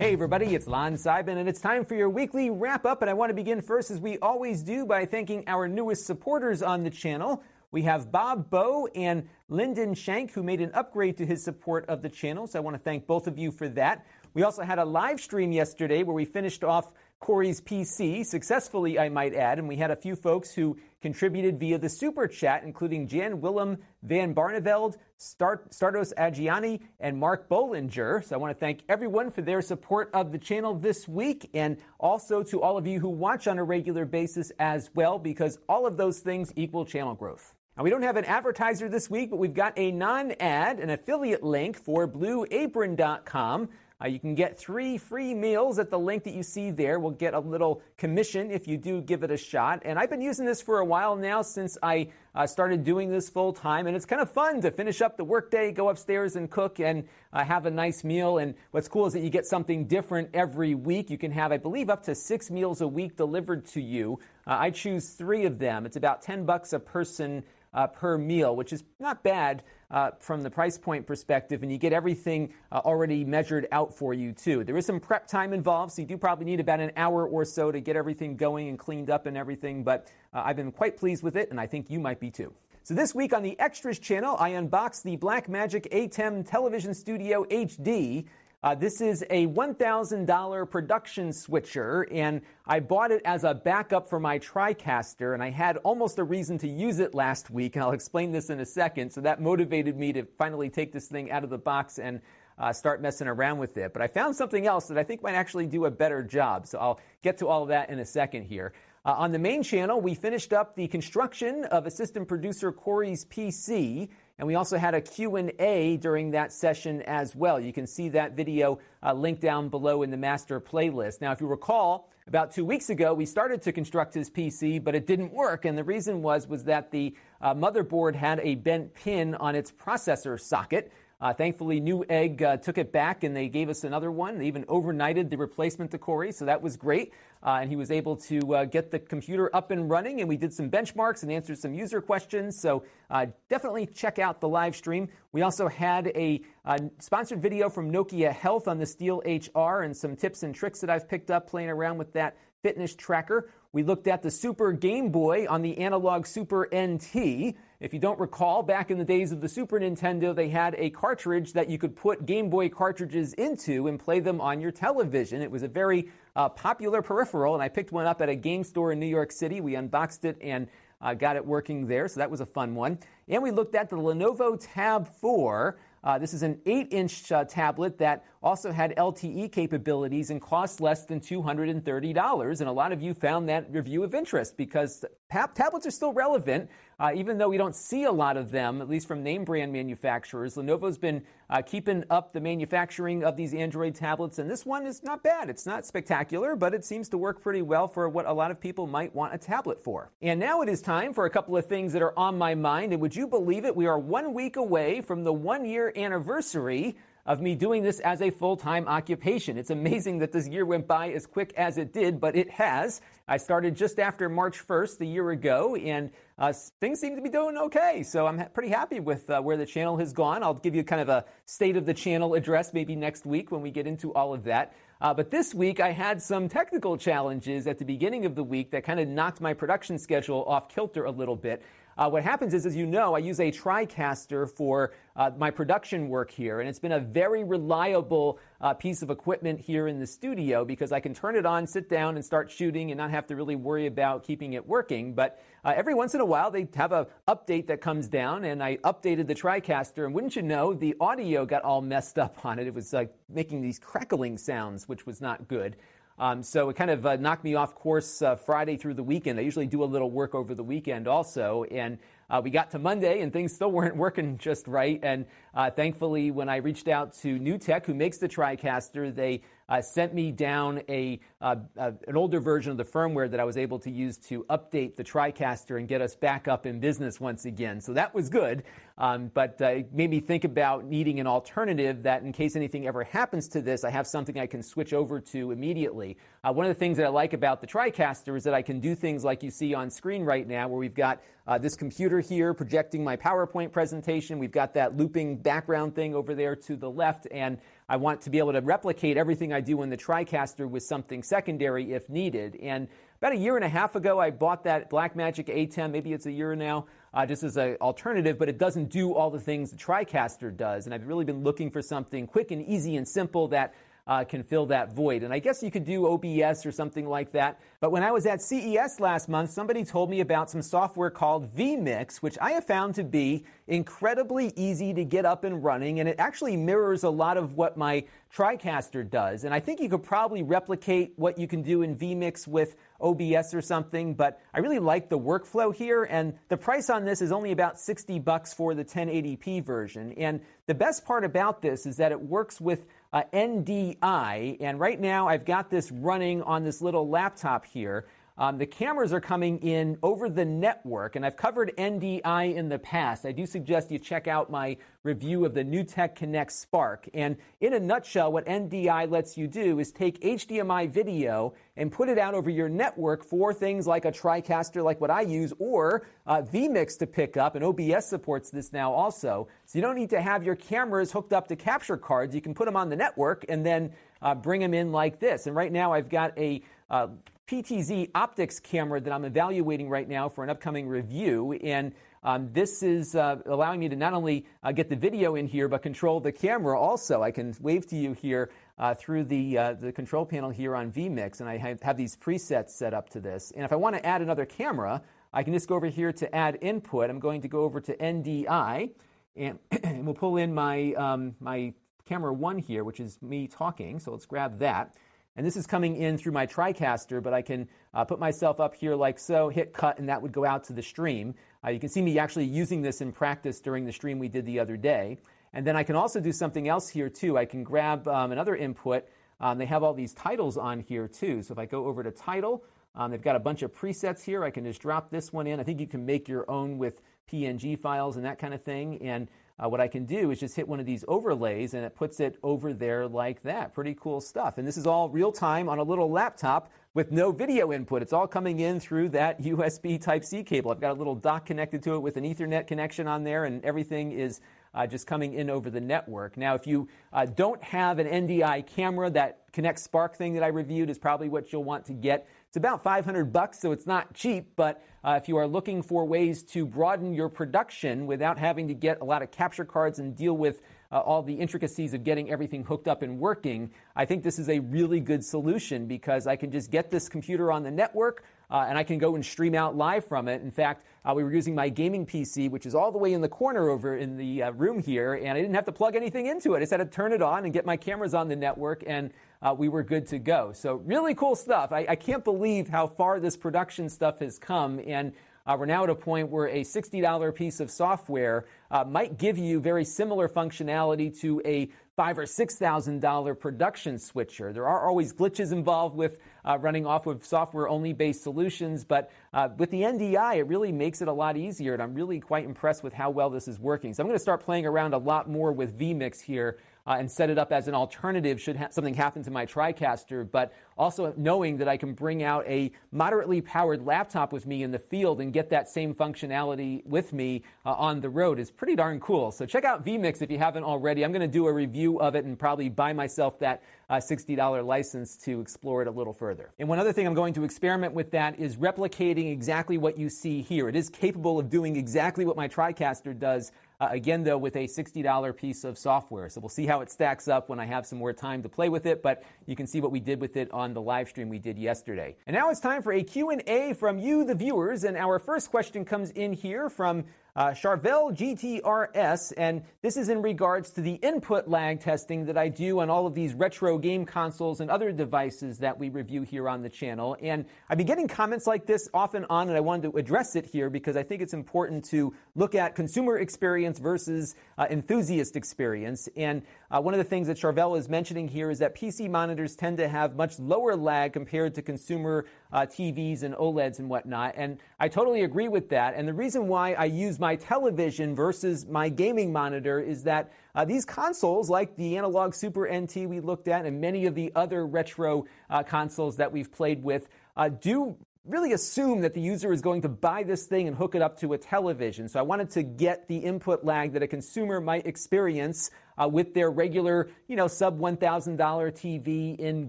Hey everybody, it's Lon Seidman, and it's time for your weekly wrap up. And I want to begin first, as we always do, by thanking our newest supporters on the channel. We have Bob Bow and Lyndon Shank, who made an upgrade to his support of the channel. So I want to thank both of you for that. We also had a live stream yesterday where we finished off Corey's PC successfully, I might add, and we had a few folks who contributed via the super chat, including Jan Willem Van Barneveld, Start, Stardos Agiani, and Mark Bollinger. So I want to thank everyone for their support of the channel this week, and also to all of you who watch on a regular basis as well, because all of those things equal channel growth. Now, we don't have an advertiser this week, but we've got a non ad, an affiliate link for blueapron.com. Uh, you can get three free meals at the link that you see there. We'll get a little commission if you do give it a shot. And I've been using this for a while now since I uh, started doing this full time. And it's kind of fun to finish up the workday, go upstairs and cook and uh, have a nice meal. And what's cool is that you get something different every week. You can have, I believe, up to six meals a week delivered to you. Uh, I choose three of them. It's about 10 bucks a person uh, per meal, which is not bad uh, from the price point perspective, and you get everything uh, already measured out for you, too. There is some prep time involved, so you do probably need about an hour or so to get everything going and cleaned up and everything, but uh, I've been quite pleased with it, and I think you might be too. So this week on the Extras channel, I unboxed the Blackmagic ATEM Television Studio HD. Uh, this is a $1,000 production switcher, and I bought it as a backup for my TriCaster, and I had almost a reason to use it last week, and I'll explain this in a second. So that motivated me to finally take this thing out of the box and uh, start messing around with it. But I found something else that I think might actually do a better job. So I'll get to all of that in a second here. Uh, on the main channel, we finished up the construction of assistant producer Corey's PC. And we also had a Q&A during that session as well. You can see that video uh, linked down below in the master playlist. Now, if you recall, about two weeks ago, we started to construct his PC, but it didn't work. And the reason was, was that the uh, motherboard had a bent pin on its processor socket. Uh, thankfully, Newegg uh, took it back and they gave us another one. They even overnighted the replacement to Corey, so that was great. Uh, and he was able to uh, get the computer up and running. And we did some benchmarks and answered some user questions. So uh, definitely check out the live stream. We also had a uh, sponsored video from Nokia Health on the Steel HR and some tips and tricks that I've picked up playing around with that fitness tracker. We looked at the Super Game Boy on the analog Super NT. If you don't recall, back in the days of the Super Nintendo, they had a cartridge that you could put Game Boy cartridges into and play them on your television. It was a very uh, popular peripheral, and I picked one up at a game store in New York City. We unboxed it and uh, got it working there, so that was a fun one. And we looked at the Lenovo Tab 4. Uh, this is an 8 inch uh, tablet that also had LTE capabilities and cost less than $230. And a lot of you found that review of interest because tablets are still relevant, uh, even though we don't see a lot of them, at least from name brand manufacturers. Lenovo's been uh, keeping up the manufacturing of these Android tablets, and this one is not bad. It's not spectacular, but it seems to work pretty well for what a lot of people might want a tablet for. And now it is time for a couple of things that are on my mind. And would you believe it? We are one week away from the one year anniversary of me doing this as a full time occupation. It's amazing that this year went by as quick as it did, but it has. I started just after March 1st, a year ago, and uh, things seem to be doing okay. So I'm pretty happy with uh, where the channel has gone. I'll give you kind of a state of the channel address maybe next week when we get into all of that. Uh, but this week I had some technical challenges at the beginning of the week that kind of knocked my production schedule off kilter a little bit. Uh, what happens is, as you know, I use a TriCaster for uh, my production work here, and it's been a very reliable uh, piece of equipment here in the studio because I can turn it on, sit down, and start shooting, and not have to really worry about keeping it working. But uh, every once in a while, they have a update that comes down, and I updated the TriCaster, and wouldn't you know, the audio got all messed up on it. It was like making these crackling sounds, which was not good. Um, so it kind of uh, knocked me off course uh, Friday through the weekend. I usually do a little work over the weekend also, and uh, we got to Monday and things still weren't working just right. And uh, thankfully, when I reached out to NewTek, who makes the TriCaster, they uh, sent me down a uh, uh, an older version of the firmware that I was able to use to update the TriCaster and get us back up in business once again. So that was good, um, but uh, it made me think about needing an alternative that, in case anything ever happens to this, I have something I can switch over to immediately. Uh, one of the things that I like about the TriCaster is that I can do things like you see on screen right now, where we've got uh, this computer here projecting my PowerPoint presentation. We've got that looping background thing over there to the left, and I want to be able to replicate everything I do in the TriCaster with something secondary if needed. And about a year and a half ago, I bought that Blackmagic ATEM. Maybe it's a year now, uh, just as an alternative, but it doesn't do all the things the TriCaster does. And I've really been looking for something quick and easy and simple that uh, can fill that void. And I guess you could do OBS or something like that. But when I was at CES last month, somebody told me about some software called vMix, which I have found to be incredibly easy to get up and running. And it actually mirrors a lot of what my TriCaster does. And I think you could probably replicate what you can do in vMix with OBS or something, but I really like the workflow here and the price on this is only about 60 bucks for the 1080p version. And the best part about this is that it works with uh, NDI, and right now I've got this running on this little laptop here. Um, the cameras are coming in over the network, and I've covered NDI in the past. I do suggest you check out my review of the NewTek Connect Spark. And in a nutshell, what NDI lets you do is take HDMI video and put it out over your network for things like a TriCaster, like what I use, or uh, vMix to pick up, and OBS supports this now also. So you don't need to have your cameras hooked up to capture cards. You can put them on the network and then uh, bring them in like this. And right now I've got a uh, PTZ optics camera that I'm evaluating right now for an upcoming review. And um, this is uh, allowing me to not only uh, get the video in here, but control the camera also. I can wave to you here uh, through the, uh, the control panel here on vMix, and I have, have these presets set up to this. And if I want to add another camera, I can just go over here to add input. I'm going to go over to NDI, and, and we'll pull in my, um, my camera one here, which is me talking. So let's grab that. And this is coming in through my TriCaster, but I can uh, put myself up here like so, hit cut, and that would go out to the stream. Uh, you can see me actually using this in practice during the stream we did the other day. And then I can also do something else here too. I can grab um, another input. Um, they have all these titles on here too. So if I go over to title, um, they've got a bunch of presets here. I can just drop this one in. I think you can make your own with PNG files and that kind of thing. And uh, what I can do is just hit one of these overlays and it puts it over there like that. Pretty cool stuff. And this is all real time on a little laptop with no video input. It's all coming in through that USB Type C cable. I've got a little dock connected to it with an Ethernet connection on there, and everything is uh, just coming in over the network. Now, if you uh, don't have an NDI camera, that Connect Spark thing that I reviewed is probably what you'll want to get. It's about 500 bucks, so it's not cheap, but uh, if you are looking for ways to broaden your production without having to get a lot of capture cards and deal with uh, all the intricacies of getting everything hooked up and working, I think this is a really good solution because I can just get this computer on the network uh, and I can go and stream out live from it. In fact, uh, we were using my gaming PC, which is all the way in the corner over in the uh, room here, and I didn't have to plug anything into it. I just had to turn it on and get my cameras on the network, and uh, we were good to go. So, really cool stuff. I, I can't believe how far this production stuff has come, and uh, we're now at a point where a $60 piece of software uh, might give you very similar functionality to a five or six thousand dollar production switcher. There are always glitches involved with uh, running off of software only based solutions, but uh, with the NDI, it really makes it a lot easier, and I'm really quite impressed with how well this is working. So I'm going to start playing around a lot more with vMix here uh, and set it up as an alternative should ha- something happen to my TriCaster, but also knowing that I can bring out a moderately powered laptop with me in the field and get that same functionality with me uh, on the road is pretty darn cool. So check out vMix if you haven't already. I'm going to do a review of it and probably buy myself that uh, $60 license to explore it a little further. And one other thing I'm going to experiment with that is replicating exactly what you see here. It is capable of doing exactly what my TriCaster does uh, again, though, with a $60 piece of software. So we'll see how it stacks up when I have some more time to play with it, but you can see what we did with it on the live stream we did yesterday. And now it's time for a Q&A from you, the viewers, and our first question comes in here from uh, Charvel GTRS, and this is in regards to the input lag testing that I do on all of these retro game consoles and other devices that we review here on the channel. And I've been getting comments like this off and on, and I wanted to address it here because I think it's important to look at consumer experience versus uh, enthusiast experience. And uh, one of the things that Charvel is mentioning here is that PC monitors tend to have much lower lag compared to consumer uh, TVs and OLEDs and whatnot. And I totally agree with that. And the reason why I use my television versus my gaming monitor is that uh, these consoles, like the analog Super NT we looked at and many of the other retro uh, consoles that we've played with, uh, do really assume that the user is going to buy this thing and hook it up to a television. So I wanted to get the input lag that a consumer might experience uh, with their regular, you know, sub $1,000 TV in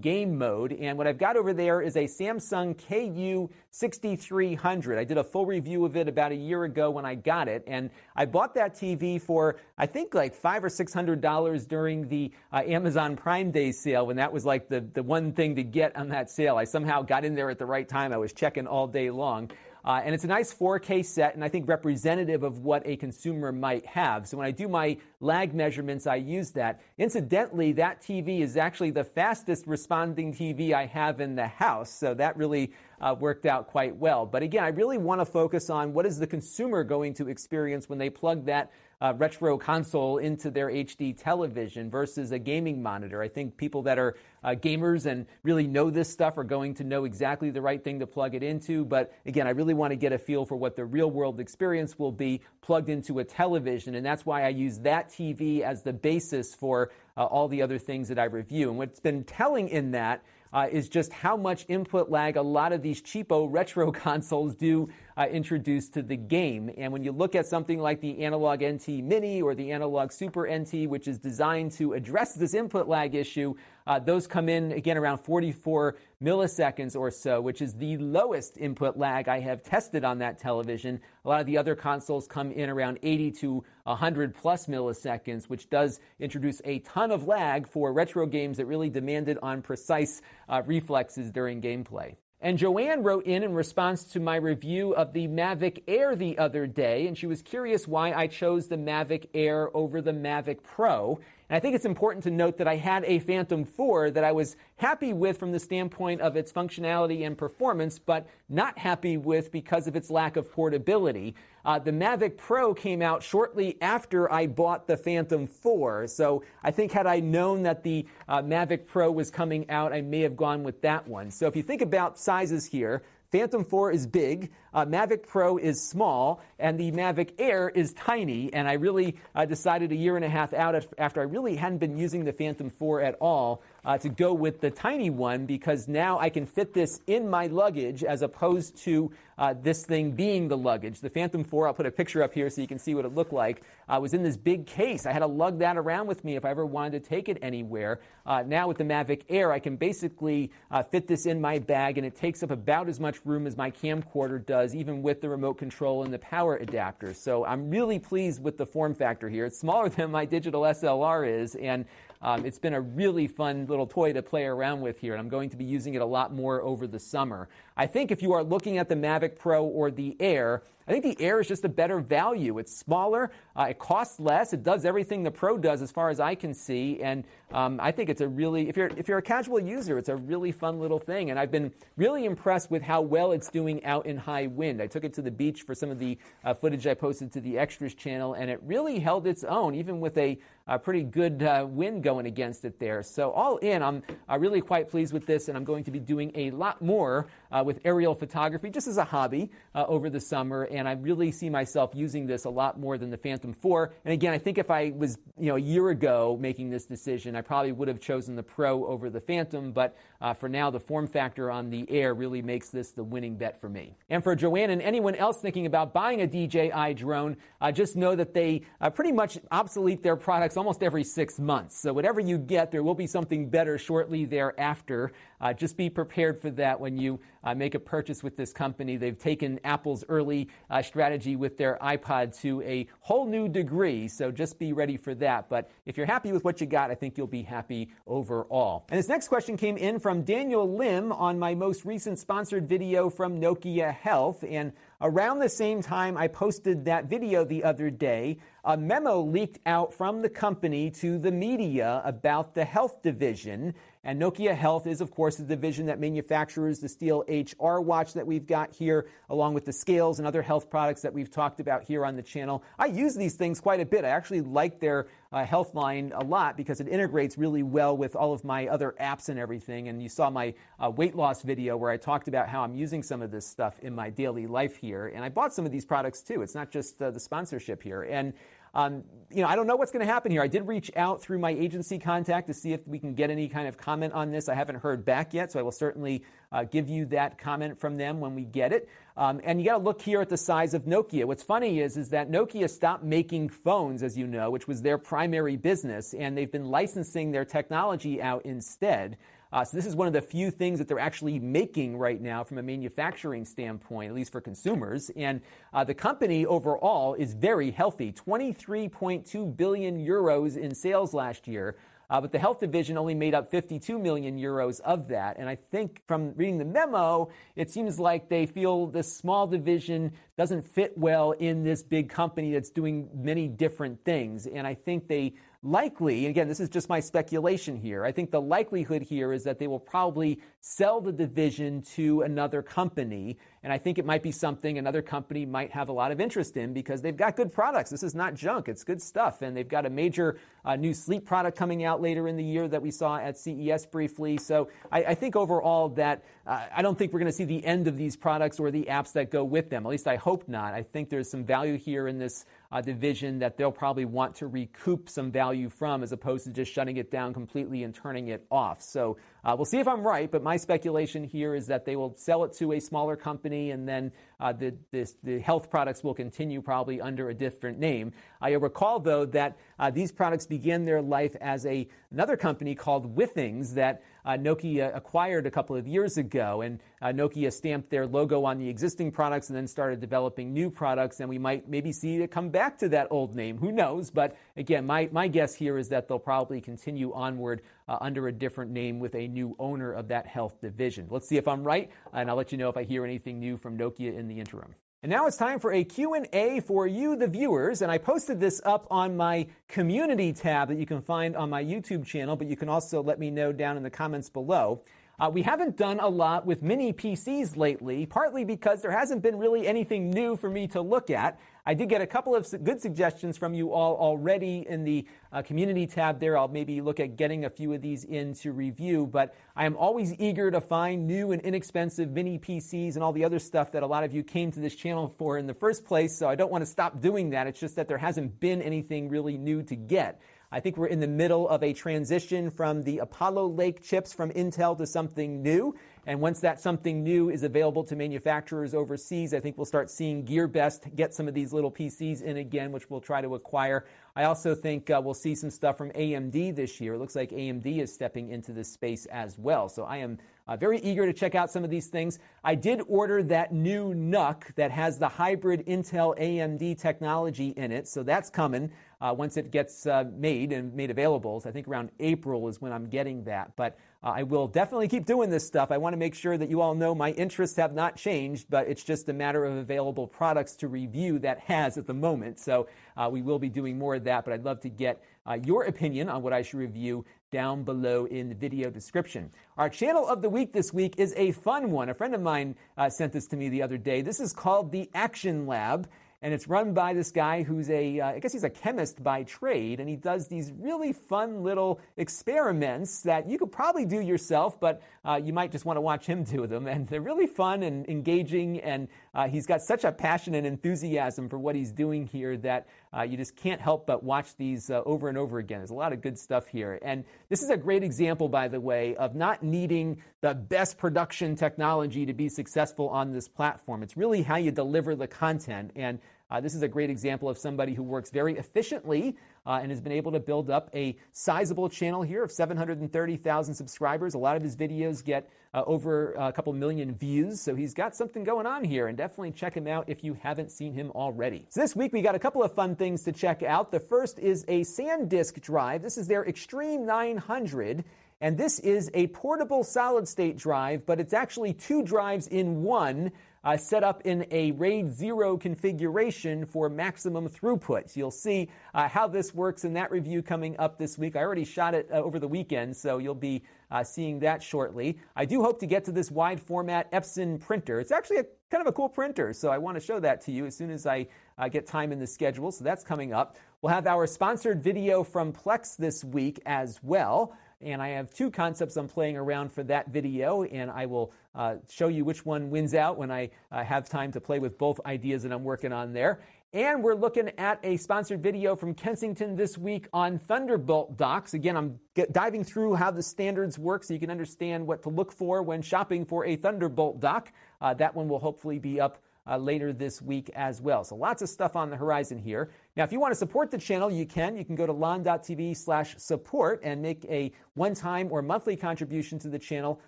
game mode. And what I've got over there is a Samsung KU6300. I did a full review of it about a year ago when I got it. And I bought that TV for, I think, like five or $600 during the uh, Amazon Prime Day sale when that was like the, the one thing to get on that sale. I somehow got in there at the right time. I was checking all day long. Uh, and it's a nice 4K set, and I think representative of what a consumer might have. So when I do my lag measurements, I use that. Incidentally, that TV is actually the fastest responding TV I have in the house. So that really uh, worked out quite well. But again, I really want to focus on what is the consumer going to experience when they plug that uh, retro console into their HD television versus a gaming monitor. I think people that are uh, gamers and really know this stuff are going to know exactly the right thing to plug it into. But again, I really want to get a feel for what the real world experience will be plugged into a television. And that's why I use that TV as the basis for uh, all the other things that I review. And what's been telling in that uh, is just how much input lag a lot of these cheapo retro consoles do uh, introduce to the game. And when you look at something like the Analog NT Mini or the Analog Super NT, which is designed to address this input lag issue, uh, those come in again around 44 milliseconds or so, which is the lowest input lag I have tested on that television. A lot of the other consoles come in around 80 to 100 plus milliseconds, which does introduce a ton of lag for retro games that really demanded on precise uh, reflexes during gameplay. And Joanne wrote in in response to my review of the Mavic Air the other day, and she was curious why I chose the Mavic Air over the Mavic Pro. And I think it's important to note that I had a Phantom 4 that I was happy with from the standpoint of its functionality and performance, but not happy with because of its lack of portability. Uh, the Mavic Pro came out shortly after I bought the Phantom 4. So I think had I known that the uh, Mavic Pro was coming out, I may have gone with that one. So if you think about sizes here, Phantom 4 is big, uh, Mavic Pro is small, and the Mavic Air is tiny. And I really uh, decided a year and a half out after I really hadn't been using the Phantom 4 at all uh, to go with the tiny one because now I can fit this in my luggage as opposed to uh, this thing being the luggage. The Phantom 4, I'll put a picture up here so you can see what it looked like, uh, was in this big case. I had to lug that around with me if I ever wanted to take it anywhere. Uh, now with the Mavic Air, I can basically uh, fit this in my bag and it takes up about as much room as my camcorder does, even with the remote control and the power adapter. So I'm really pleased with the form factor here. It's smaller than my digital SLR is, and um, it's been a really fun little toy to play around with here, and I'm going to be using it a lot more over the summer. I think if you are looking at the Mavic Pro or the Air, I think the Air is just a better value. It's smaller, uh, it costs less, it does everything the Pro does as far as I can see, and um, I think it's a really, if you're if you're a casual user, it's a really fun little thing. And I've been really impressed with how well it's doing out in high wind. I took it to the beach for some of the uh, footage I posted to the extras channel, and it really held its own, even with a, a pretty good uh, wind going against it there. So all in, I'm uh, really quite pleased with this, and I'm going to be doing a lot more uh, with aerial photography just as a hobby uh, over the summer. And I really see myself using this a lot more than the Phantom 4. And again, I think if I was you know a year ago making this decision, I probably would have chosen the Pro over the Phantom. But uh, for now, the form factor on the Air really makes this the winning bet for me. And for Joanne and anyone else thinking about buying a DJI drone, uh, just know that they uh, pretty much obsolete their products almost every six months. So whatever you get, there will be something better shortly thereafter. Uh, just be prepared for that when you uh, make a purchase with this company. They've taken Apple's early uh, strategy with their iPod to a whole new degree, so just be ready for that. But if you're happy with what you got, I think you'll be happy overall. And this next question came in from Daniel Lim on my most recent sponsored video from Nokia Health. And around the same time I posted that video the other day, a memo leaked out from the company to the media about the health division. And Nokia Health is, of course, the division that manufactures the Steel HR watch that we've got here, along with the scales and other health products that we've talked about here on the channel. I use these things quite a bit. I actually like their uh, health line a lot because it integrates really well with all of my other apps and everything. And you saw my uh, weight loss video where I talked about how I'm using some of this stuff in my daily life here. And I bought some of these products too. It's not just uh, the sponsorship here. And um, you know, I don't know what's going to happen here. I did reach out through my agency contact to see if we can get any kind of comment on this. I haven't heard back yet, so I will certainly uh, give you that comment from them when we get it. Um, and you got to look here at the size of Nokia. What's funny is, is that Nokia stopped making phones, as you know, which was their primary business, and they've been licensing their technology out instead. Uh, so this is one of the few things that they're actually making right now from a manufacturing standpoint, at least for consumers. And uh, the company overall is very healthy 23.2 billion euros in sales last year. Uh, but the health division only made up 52 million euros of that. And I think from reading the memo, it seems like they feel this small division doesn't fit well in this big company that's doing many different things. And I think they likely, again, this is just my speculation here, I think the likelihood here is that they will probably sell the division to another company. And I think it might be something another company might have a lot of interest in because they've got good products. This is not junk, it's good stuff. And they've got a major uh, new sleep product coming out later in the year that we saw at CES briefly. So I, I think overall that uh, I don't think we're going to see the end of these products or the apps that go with them. At least I hope not. I think there's some value here in this uh, division that they'll probably want to recoup some value from as opposed to just shutting it down completely and turning it off. So uh, we'll see if I'm right, but my speculation here is that they will sell it to a smaller company and then uh, the, this, the health products will continue probably under a different name. I recall, though, that uh, these products began their life as a, another company called Withings that uh, Nokia acquired a couple of years ago. And uh, Nokia stamped their logo on the existing products and then started developing new products. And we might maybe see it come back to that old name. Who knows? But again, my, my guess here is that they'll probably continue onward uh, under a different name with a new owner of that health division. Let's see if I'm right, and I'll let you know if I hear anything new from Nokia in the interim. And now it's time for a Q&A for you, the viewers. And I posted this up on my community tab that you can find on my YouTube channel, but you can also let me know down in the comments below. Uh, we haven't done a lot with mini PCs lately, partly because there hasn't been really anything new for me to look at. I did get a couple of good suggestions from you all already in the uh, community tab there. I'll maybe look at getting a few of these in to review, but I am always eager to find new and inexpensive mini PCs and all the other stuff that a lot of you came to this channel for in the first place, so I don't want to stop doing that. It's just that there hasn't been anything really new to get. I think we're in the middle of a transition from the Apollo Lake chips from Intel to something new. And once that something new is available to manufacturers overseas, I think we'll start seeing GearBest get some of these little PCs in again, which we'll try to acquire. I also think uh, we'll see some stuff from AMD this year. It looks like AMD is stepping into this space as well. So I am uh, very eager to check out some of these things. I did order that new NUC that has the hybrid Intel AMD technology in it, so that's coming uh, once it gets uh, made and made available. So I think around April is when I'm getting that. But uh, I will definitely keep doing this stuff. I want to make sure that you all know my interests have not changed, but it's just a matter of available products to review that has at the moment. So uh, we will be doing more of that, but I'd love to get uh, your opinion on what I should review down below in the video description. Our channel of the week this week is a fun one. A friend of mine uh, sent this to me the other day. This is called the Action Lab and it's run by this guy who's a, uh, I guess he's a chemist by trade, and he does these really fun little experiments that you could probably do yourself, but uh, you might just want to watch him do them. And they're really fun and engaging, and uh, he's got such a passion and enthusiasm for what he's doing here that uh, you just can't help but watch these uh, over and over again. There's a lot of good stuff here. And this is a great example, by the way, of not needing the best production technology to be successful on this platform. It's really how you deliver the content. And uh, this is a great example of somebody who works very efficiently uh, and has been able to build up a sizable channel here of 730,000 subscribers. A lot of his videos get uh, over a couple million views, so he's got something going on here, and definitely check him out if you haven't seen him already. So this week we got a couple of fun things to check out. The first is a SanDisk drive. This is their Extreme 900. And this is a portable solid state drive, but it's actually two drives in one uh, set up in a RAID 0 configuration for maximum throughput. So you'll see uh, how this works in that review coming up this week. I already shot it uh, over the weekend, so you'll be uh, seeing that shortly. I do hope to get to this wide format Epson printer. It's actually a kind of a cool printer, so I want to show that to you as soon as I uh, get time in the schedule. So that's coming up. We'll have our sponsored video from Plex this week as well. And I have two concepts I'm playing around for that video, and I will uh, show you which one wins out when I uh, have time to play with both ideas that I'm working on there. And we're looking at a sponsored video from Kensington this week on Thunderbolt docks. Again, I'm diving through how the standards work so you can understand what to look for when shopping for a Thunderbolt dock. Uh, that one will hopefully be up uh, later this week as well. So lots of stuff on the horizon here. Now, if you want to support the channel, you can. You can go to lon.tv slash support and make a one-time or monthly contribution to the channel.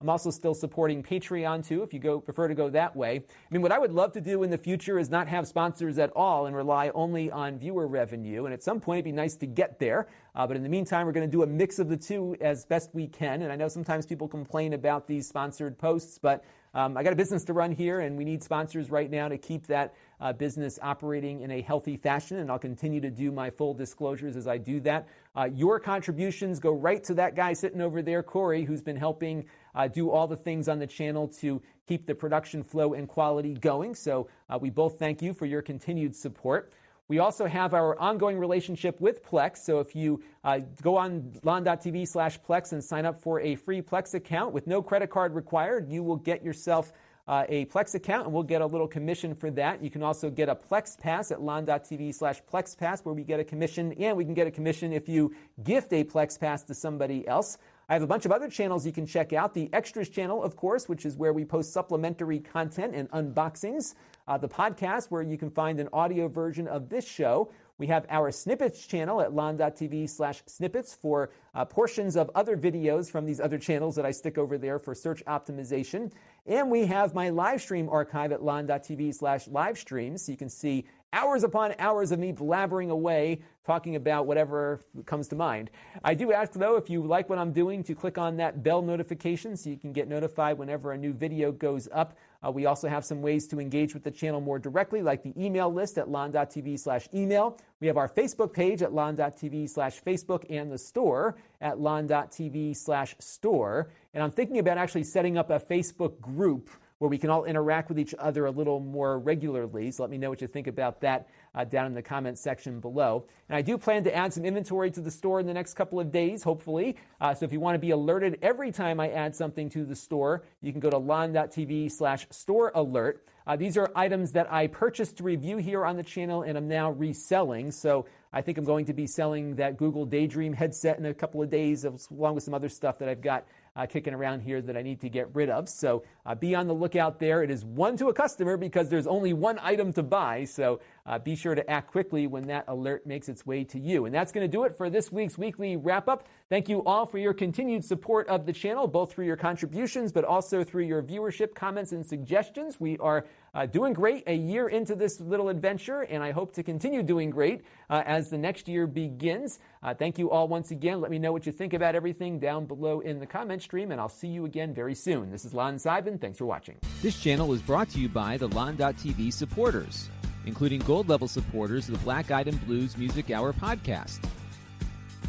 I'm also still supporting Patreon too, if you go prefer to go that way. I mean, what I would love to do in the future is not have sponsors at all and rely only on viewer revenue. And at some point, it'd be nice to get there. Uh, but in the meantime, we're going to do a mix of the two as best we can. And I know sometimes people complain about these sponsored posts, but um, I got a business to run here, and we need sponsors right now to keep that uh, business operating in a healthy fashion. And I'll continue to do my full disclosures as I do that. Uh, your contributions go right to that guy sitting over there, Corey, who's been helping uh, do all the things on the channel to keep the production flow and quality going. So uh, we both thank you for your continued support. We also have our ongoing relationship with Plex. So if you uh, go on lon.tv slash Plex and sign up for a free Plex account with no credit card required, you will get yourself uh, a Plex account and we'll get a little commission for that. You can also get a Plex Pass at lon.tv slash Plex Pass where we get a commission and we can get a commission if you gift a Plex Pass to somebody else. I have a bunch of other channels you can check out. The Extras channel, of course, which is where we post supplementary content and unboxings. Uh, the podcast, where you can find an audio version of this show. We have our snippets channel at lon.tv slash snippets for uh, portions of other videos from these other channels that I stick over there for search optimization. And we have my live stream archive at lon.tv slash live streams. So you can see hours upon hours of me blabbering away talking about whatever comes to mind. I do ask though, if you like what I'm doing, to click on that bell notification so you can get notified whenever a new video goes up. Uh, we also have some ways to engage with the channel more directly, like the email list at lon.tv slash email. We have our Facebook page at lon.tv slash Facebook and the store at lon.tv slash store. And I'm thinking about actually setting up a Facebook group where we can all interact with each other a little more regularly. So let me know what you think about that uh, down in the comments section below. And I do plan to add some inventory to the store in the next couple of days, hopefully. Uh, so if you want to be alerted every time I add something to the store, you can go to lon.tv slash store alert. Uh, these are items that I purchased to review here on the channel and I'm now reselling. So I think I'm going to be selling that Google Daydream headset in a couple of days, along with some other stuff that I've got uh, kicking around here that I need to get rid of. So uh, be on the lookout there. It is one to a customer because there's only one item to buy. So uh, be sure to act quickly when that alert makes its way to you. And that's going to do it for this week's weekly wrap up. Thank you all for your continued support of the channel, both through your contributions, but also through your viewership, comments, and suggestions. We are uh, doing great a year into this little adventure, and I hope to continue doing great uh, as the next year begins. Uh, thank you all once again. Let me know what you think about everything down below in the comment stream, and I'll see you again very soon. This is Lon Seidman. Thanks for watching. This channel is brought to you by the Lon.TV supporters, including gold level supporters of the Black Eyed and Blues Music Hour podcast.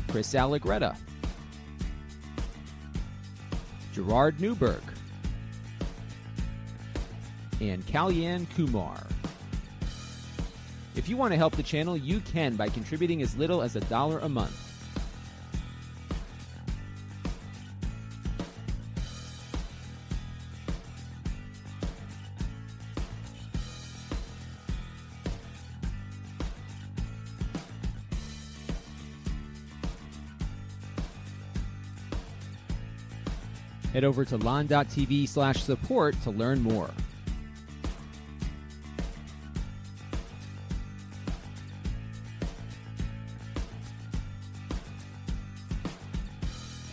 Chris Allegretta, Gerard Newberg, and Kalyan Kumar. If you want to help the channel, you can by contributing as little as a dollar a month. Head over to lon.tv slash support to learn more.